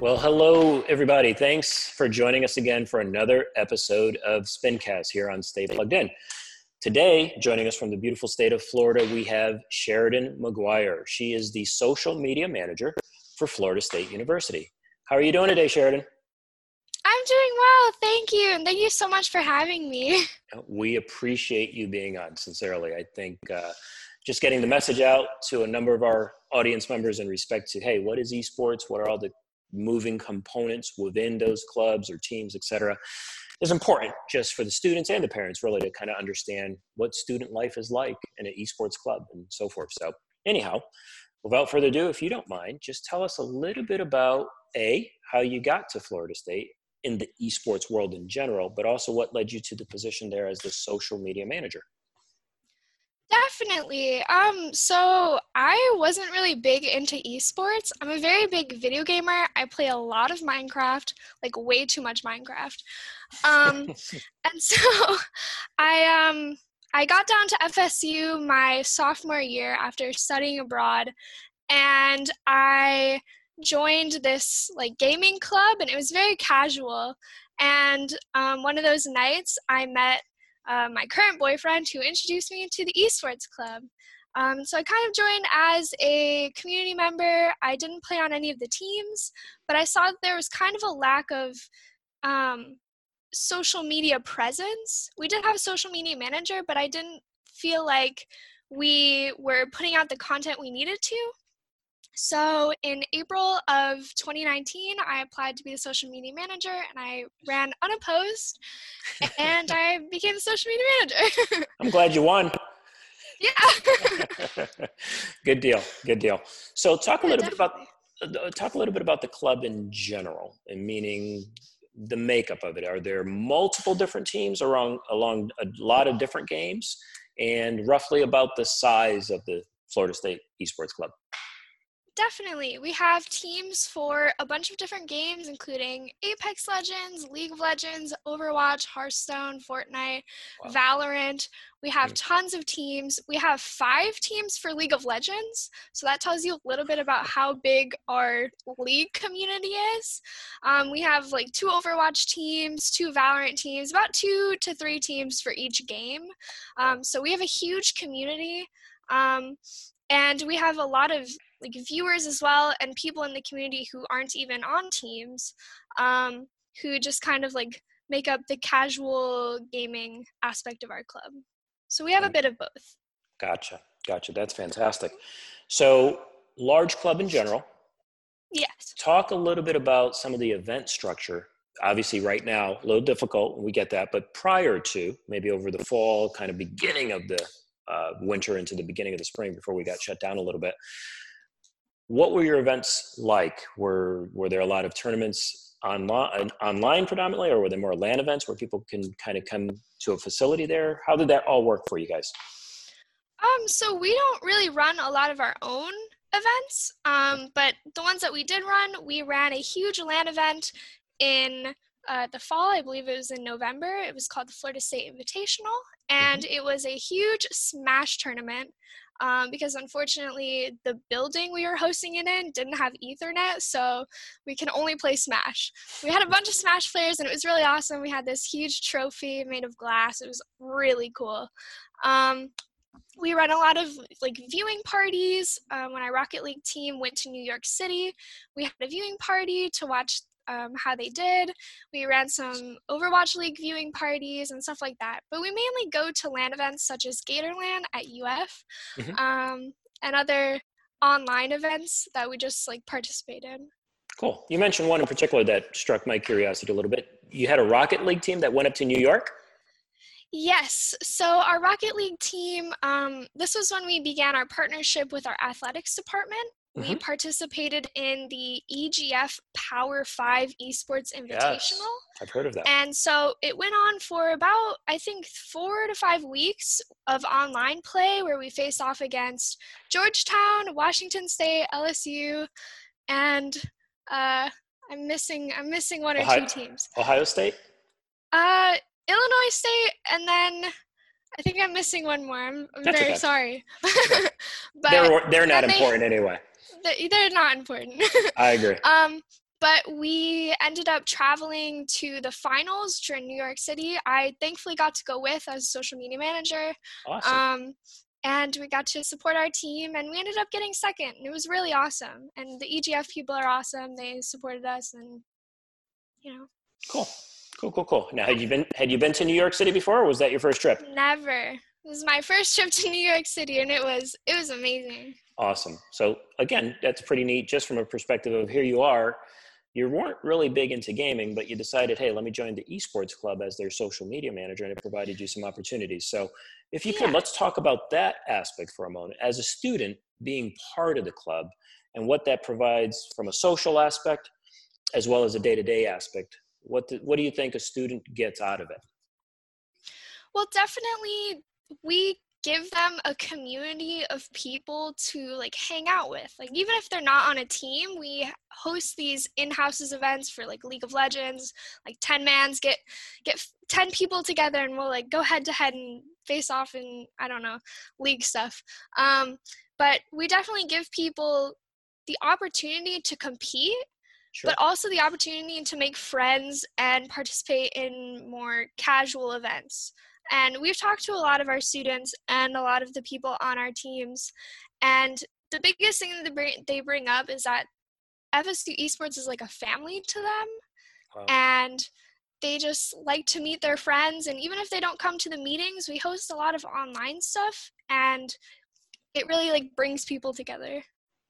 Well, hello, everybody. Thanks for joining us again for another episode of Spincast here on Stay Plugged In. Today, joining us from the beautiful state of Florida, we have Sheridan McGuire. She is the social media manager for Florida State University. How are you doing today, Sheridan? I'm doing well, thank you, and thank you so much for having me. We appreciate you being on, sincerely. I think uh, just getting the message out to a number of our audience members in respect to, hey, what is esports? What are all the moving components within those clubs or teams, et cetera, is important just for the students and the parents really to kind of understand what student life is like in an esports club and so forth. So, anyhow, without further ado, if you don't mind, just tell us a little bit about A, how you got to Florida State in the esports world in general, but also what led you to the position there as the social media manager. Definitely. Um, so I wasn't really big into esports. I'm a very big video gamer. I play a lot of Minecraft, like way too much Minecraft. Um, and so I um I got down to FSU my sophomore year after studying abroad, and I joined this like gaming club, and it was very casual. And um, one of those nights, I met uh, my current boyfriend who introduced me to the esports club. Um, so I kind of joined as a community member. I didn't play on any of the teams, but I saw that there was kind of a lack of um, social media presence. We did have a social media manager, but I didn't feel like we were putting out the content we needed to. So in April of 2019, I applied to be the social media manager and I ran unopposed and I became the social media manager. I'm glad you won. Yeah. good deal. Good deal. So talk a little bit about uh, talk a little bit about the club in general and meaning the makeup of it. Are there multiple different teams along along a lot of different games and roughly about the size of the Florida State Esports Club? Definitely. We have teams for a bunch of different games, including Apex Legends, League of Legends, Overwatch, Hearthstone, Fortnite, wow. Valorant. We have mm. tons of teams. We have five teams for League of Legends. So that tells you a little bit about how big our league community is. Um, we have like two Overwatch teams, two Valorant teams, about two to three teams for each game. Um, so we have a huge community. Um, and we have a lot of like viewers as well and people in the community who aren't even on teams um, who just kind of like make up the casual gaming aspect of our club. So we have a bit of both. Gotcha gotcha. That's fantastic. So large club in general. Yes. Talk a little bit about some of the event structure. Obviously right now a little difficult we get that but prior to maybe over the fall kind of beginning of the uh, winter into the beginning of the spring before we got shut down a little bit what were your events like? Were were there a lot of tournaments online, online predominantly, or were there more LAN events where people can kind of come to a facility there? How did that all work for you guys? Um, so we don't really run a lot of our own events, um, but the ones that we did run, we ran a huge LAN event in uh, the fall. I believe it was in November. It was called the Florida State Invitational, and mm-hmm. it was a huge Smash tournament um, because unfortunately the building we were hosting it in didn't have ethernet so we can only play smash. We had a bunch of smash players and it was really awesome. We had this huge trophy made of glass. It was really cool. Um, we ran a lot of like viewing parties. Um, when our rocket league team went to new york city we had a viewing party to watch um, how they did. We ran some Overwatch League viewing parties and stuff like that. But we mainly go to LAN events such as GatorLAN at UF mm-hmm. um, and other online events that we just like participate in. Cool. You mentioned one in particular that struck my curiosity a little bit. You had a Rocket League team that went up to New York? Yes. So our Rocket League team, um, this was when we began our partnership with our athletics department. Mm-hmm. We participated in the EGF Power 5 Esports Invitational. Yes, I've heard of that. And so it went on for about, I think, four to five weeks of online play where we faced off against Georgetown, Washington State, LSU, and uh, I'm missing I'm missing one or Ohio, two teams. Ohio State? Uh Illinois State and then I think I'm missing one more. I'm, I'm very okay. sorry. but they're, they're not important they, anyway they're not important. I agree. Um, but we ended up traveling to the finals during New York City. I thankfully got to go with as a social media manager. Awesome. Um, and we got to support our team and we ended up getting second. And it was really awesome. And the EGF people are awesome. They supported us and you know. Cool. Cool, cool, cool. Now had you been had you been to New York City before or was that your first trip? Never. This was my first trip to New York City and it was it was amazing. Awesome. So again, that's pretty neat just from a perspective of here you are you weren't really big into gaming, but you decided, hey, let me join the esports club as their social media manager, and it provided you some opportunities. So, if you yeah. could, let's talk about that aspect for a moment. As a student, being part of the club and what that provides from a social aspect as well as a day to day aspect. What, do, what do you think a student gets out of it? Well, definitely, we give them a community of people to like hang out with like even if they're not on a team we host these in-houses events for like league of legends like 10 mans get get 10 people together and we'll like go head to head and face off in i don't know league stuff um, but we definitely give people the opportunity to compete Sure. but also the opportunity to make friends and participate in more casual events. And we've talked to a lot of our students and a lot of the people on our teams. And the biggest thing that they bring up is that FSU esports is like a family to them. Wow. And they just like to meet their friends. And even if they don't come to the meetings, we host a lot of online stuff. And it really like brings people together.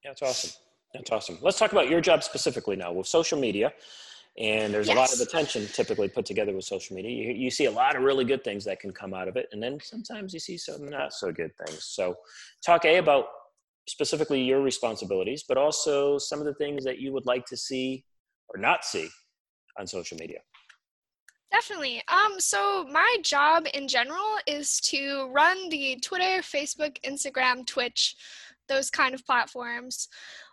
Yeah, that's awesome. That's awesome. Let's talk about your job specifically now with social media and there's yes. a lot of attention typically put together with social media you, you, see a lot of really good things that can come out of it and then sometimes you see some not so good things so talk a about specifically your responsibilities but also some of the things that you would like to see or not see on social media Definitely. Um, so my job in general is to run the Twitter, Facebook, Instagram, Twitch, those kind of platforms.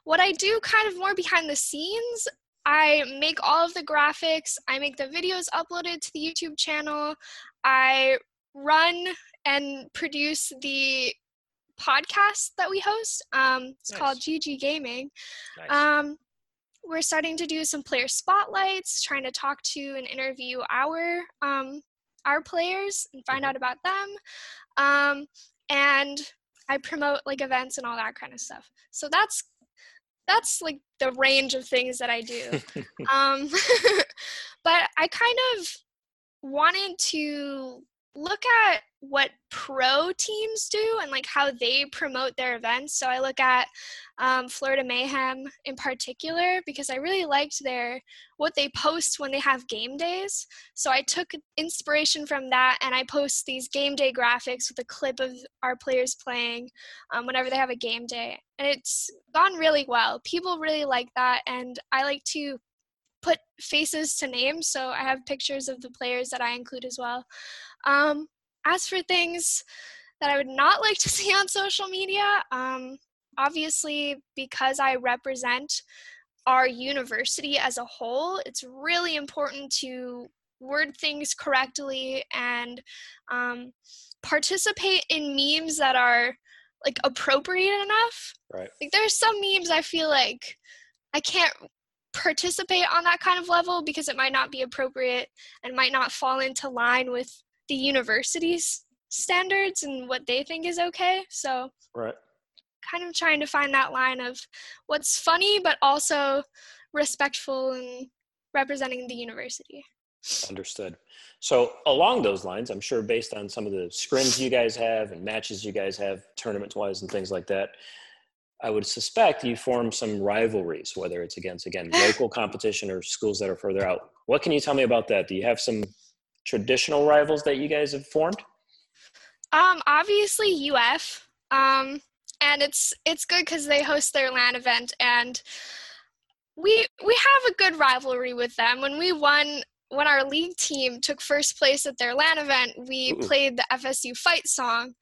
What I do kind of more behind the scenes I make all of the graphics, I make the videos uploaded to the YouTube channel, I run and produce the podcast that we host. Um, it's nice. called GG Gaming. Nice. Um, we're starting to do some player spotlights, trying to talk to and interview our um, our players and find mm-hmm. out about them. Um, and I promote like events and all that kind of stuff. So that's that's like the range of things that I do. um, but I kind of wanted to look at what pro teams do and like how they promote their events. So I look at um, Florida Mayhem in particular because I really liked their what they post when they have game days. So I took inspiration from that and I post these game day graphics with a clip of our players playing um, whenever they have a game day, and it's gone really well. People really like that, and I like to put faces to names. So I have pictures of the players that I include as well. Um, as for things that I would not like to see on social media, um, obviously, because I represent our university as a whole, it's really important to word things correctly and um, participate in memes that are like appropriate enough. Right. Like there's some memes I feel like I can't participate on that kind of level because it might not be appropriate and might not fall into line with the university's standards and what they think is okay. So, right. kind of trying to find that line of what's funny but also respectful and representing the university. Understood. So, along those lines, I'm sure based on some of the scrims you guys have and matches you guys have, tournament wise, and things like that, I would suspect you form some rivalries, whether it's against, again, local competition or schools that are further out. What can you tell me about that? Do you have some traditional rivals that you guys have formed? Um, obviously UF. Um, and it's it's good because they host their LAN event, and we we have a good rivalry with them. When we won, when our league team took first place at their LAN event, we Ooh. played the FSU fight song.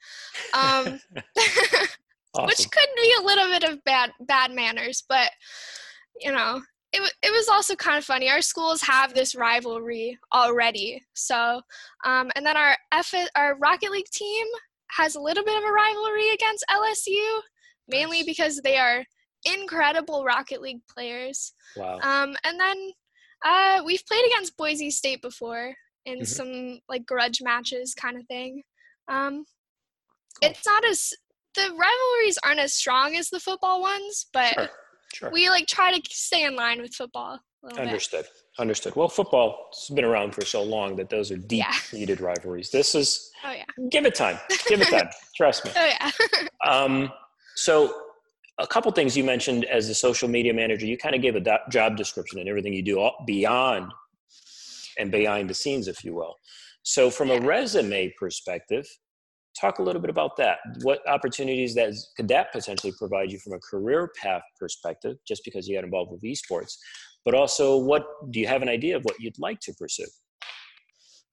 Um, awesome. which could be a little bit of bad bad manners, but you know, it, it was also kind of funny. Our schools have this rivalry already. So, um, and then our F our Rocket League team has a little bit of a rivalry against LSU, mainly nice. because they are incredible Rocket League players. Wow. Um, and then uh, we've played against Boise State before in Mhm. some like grudge matches kind of thing. Um, Cool. It's not as the rivalries aren't as strong as the football ones, but Sure. Sure. we like try to stay in line with football a little bit. Understood. Understood. Well, football's been around for so long that those are Yeah. deep-seated rivalries. This is Oh yeah. give it time. Give it time. Trust me. Oh yeah. Um, so, a couple things you mentioned as the social media manager. You kind of gave a do- job description and everything you do all beyond and behind the scenes, if you will. So, from a resume perspective, talk a little bit about that. What opportunities that could that potentially provide you from a career path perspective, just because you got involved with esports, but also what do you have an idea of what you'd like to pursue?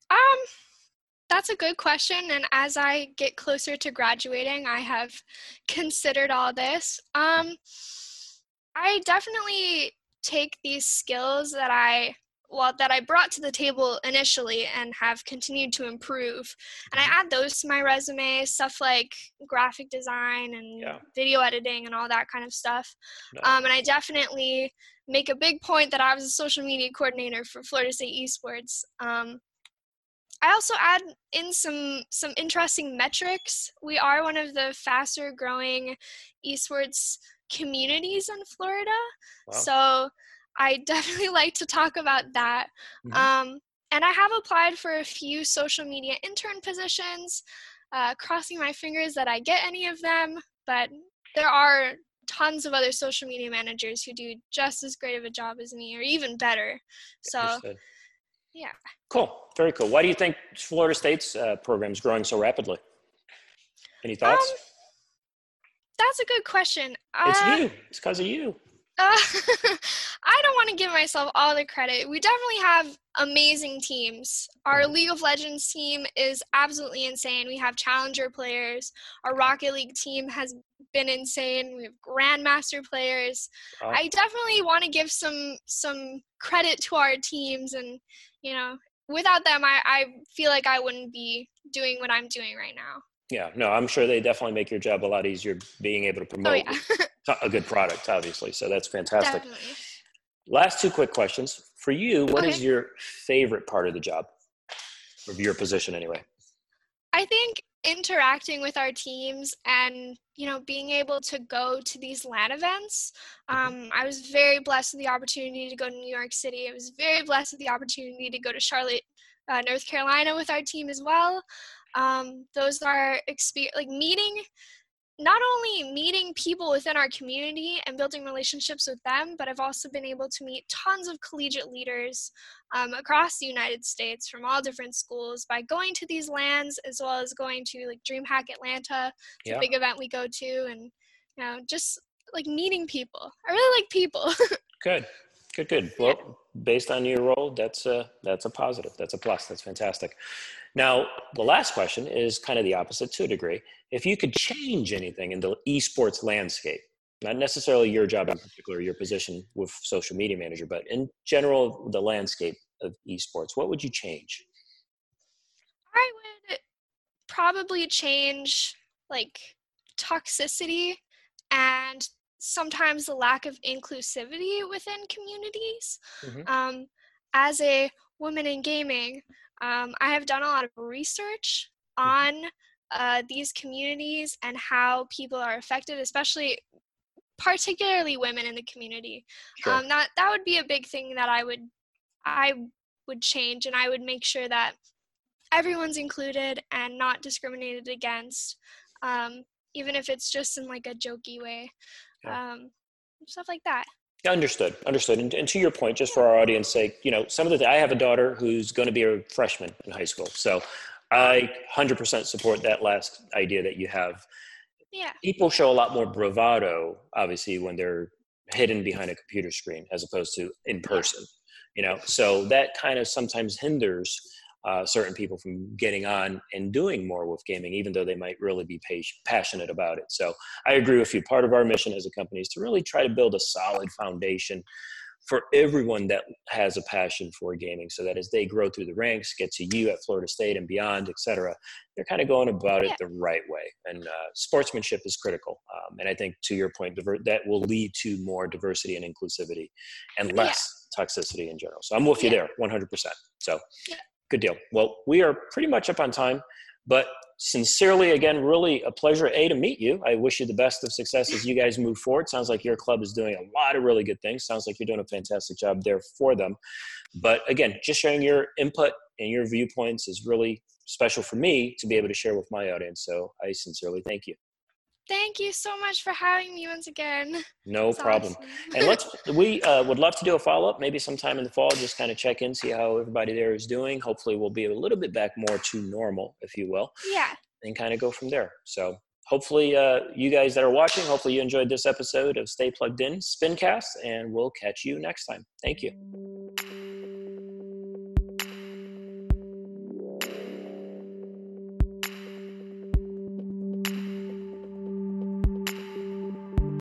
Um, that's a good question. And as I get closer to graduating, I have considered all this. Um, I definitely take these skills that I well that I brought to the table initially and have continued to improve, and I add those to my resume. Stuff like graphic design and Yeah. video editing and all that kind of stuff. Um, and I definitely make a big point that I was a social media coordinator for Florida State Esports. Um, I also add in some some interesting metrics. We are one of the faster growing esports communities in Florida, Wow. so I definitely like to talk about that. Mhm. Um, and I have applied for a few social media intern positions, uh, crossing my fingers that I get any of them. But there are tons of other social media managers who do just as great of a job as me, or even better. So Understood. yeah. Cool. Very cool. Why do you think Florida State's uh, program is growing so rapidly? Any thoughts? Um, that's a good question. it's Uh, you. It's because of you. Uh, I don't want to give myself all the credit. We definitely have amazing teams. Our. League of Legends team is absolutely insane. We have challenger players. Our Rocket League team has been insane. We have grandmaster players. Wow. I definitely want to give some some credit to our teams and you know, without them I, I feel like I wouldn't be doing what I'm doing right now. Yeah, no, I'm sure they definitely make your job a lot easier being able to Oh promote yeah. a good product, obviously. So that's fantastic. definitely. Last two quick questions. For you, what is Okay. your favorite part of the job? Of your position, anyway. I think interacting with our teams and you know being able to go to these LAN events. Um, I was very blessed with the opportunity to go to New York City. I was very blessed with the opportunity to go to Charlotte, uh, North Carolina with our team as well. Um, those are experience like meeting not only meeting people within our community and building relationships with them, but I've also been able to meet tons of collegiate leaders um, across the United States from all different schools by going to these LANs as well as going to like DreamHack Atlanta, it's Yeah. a big event we go to, and you know just like meeting people. I really like people. Good, good, good. Well, based on your role, that's a that's a positive. That's a plus. That's fantastic. Now, the last question is kind of the opposite to a degree. If you could change anything in the esports landscape, not necessarily your job in particular, your position with social media manager, but in general, the landscape of esports, what would you change? I would probably change like toxicity and sometimes the lack of inclusivity within communities. Mhm. Um, as a woman in gaming, um, I have done a lot of research on uh, these communities and how people are affected, especially particularly women in the community. Sure. Um, that that would be a big thing that I would I would change, and I would make sure that everyone's included and not discriminated against, um, even if it's just in like a jokey way, Yeah. um, stuff like that. Understood. Understood. And, and to your point, just for our audience sake, you know, some of the, I have a daughter who's going to be a freshman in high school. So I 100% support that last idea that you have. Yeah, People show a lot more bravado, obviously, when they're hidden behind a computer screen as opposed to in person, you know, so that kind of sometimes hinders uh, certain people from getting on and doing more with gaming, even though they might really be pa- passionate about it. So I agree with you. Part of our mission as a company is to really try to build a solid foundation for everyone that has a passion for gaming so that as they grow through the ranks get to you at florida state and beyond et cetera they're kind of going about it the right way. And uh, sportsmanship is critical um, and i think to your point that will lead to more diversity and inclusivity and less yeah. toxicity in general. So i'm with you there 100% so yeah. good deal. Well we are pretty much up on time but sincerely, again, really a pleasure, A, to meet you. I wish you the best of success as you guys move forward. Sounds like your club is doing a lot of really good things. Sounds like you're doing a fantastic job there for them. But again, just sharing your input and your viewpoints is really special for me to be able to share with my audience. So I sincerely thank you. Thank you so much for having me once again. No That's problem. Awesome. and let's we uh, would love to do a follow up maybe sometime in the fall. Just kind of check in, see how everybody there is doing. Hopefully, we'll be a little bit back more to normal, if you will. Yeah. And kind of go from there. So hopefully, uh, you guys that are watching, hopefully you enjoyed this episode of Stay Plugged In Spincast, and we'll catch you next time. Thank you.